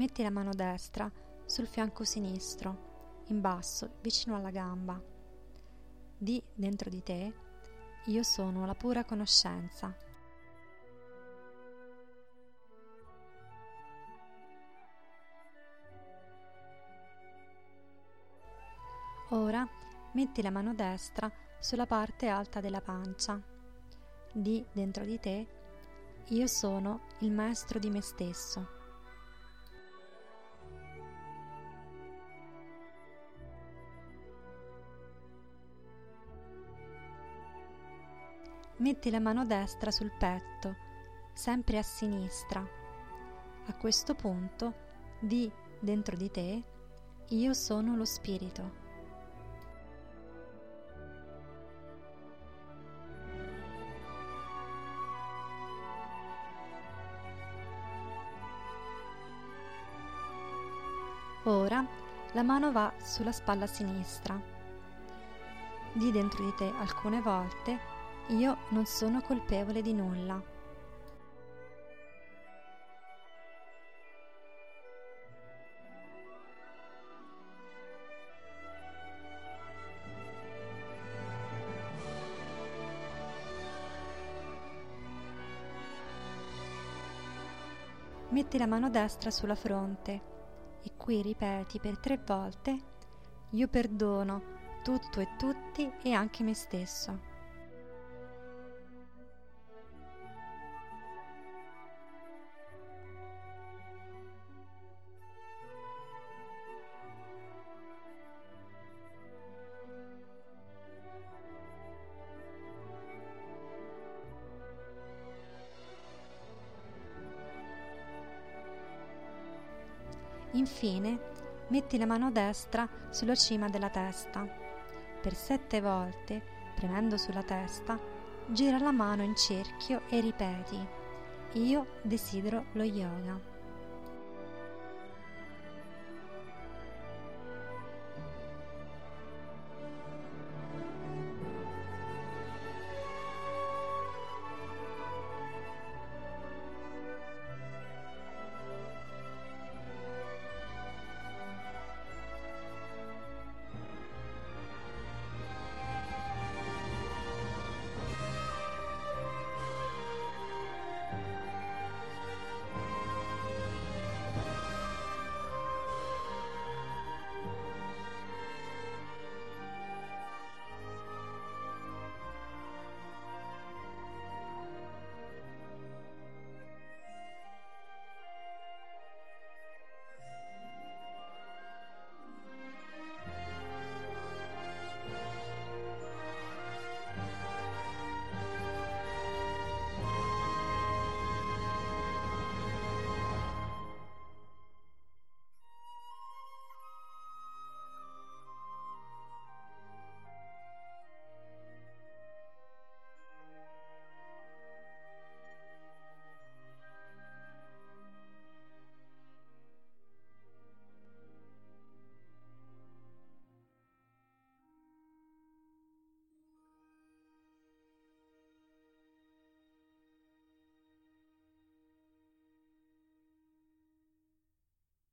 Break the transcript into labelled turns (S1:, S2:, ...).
S1: metti la mano destra sul fianco sinistro, in basso, vicino alla gamba. Di dentro di te, io sono la pura conoscenza. Ora metti la mano destra sulla parte alta della pancia. Di dentro di te, io sono il maestro di me stesso. Metti la mano destra sul petto, sempre a sinistra. A questo punto di dentro di te, io sono lo spirito. Ora la mano va sulla spalla sinistra. Di dentro di te alcune volte io non sono colpevole di nulla. Metti la mano destra sulla fronte e qui ripeti per tre volte io perdono tutto e tutti e anche me stesso. Infine, metti la mano destra sulla cima della testa. Per sette volte, premendo sulla testa, gira la mano in cerchio e ripeti: Io desidero lo yoga.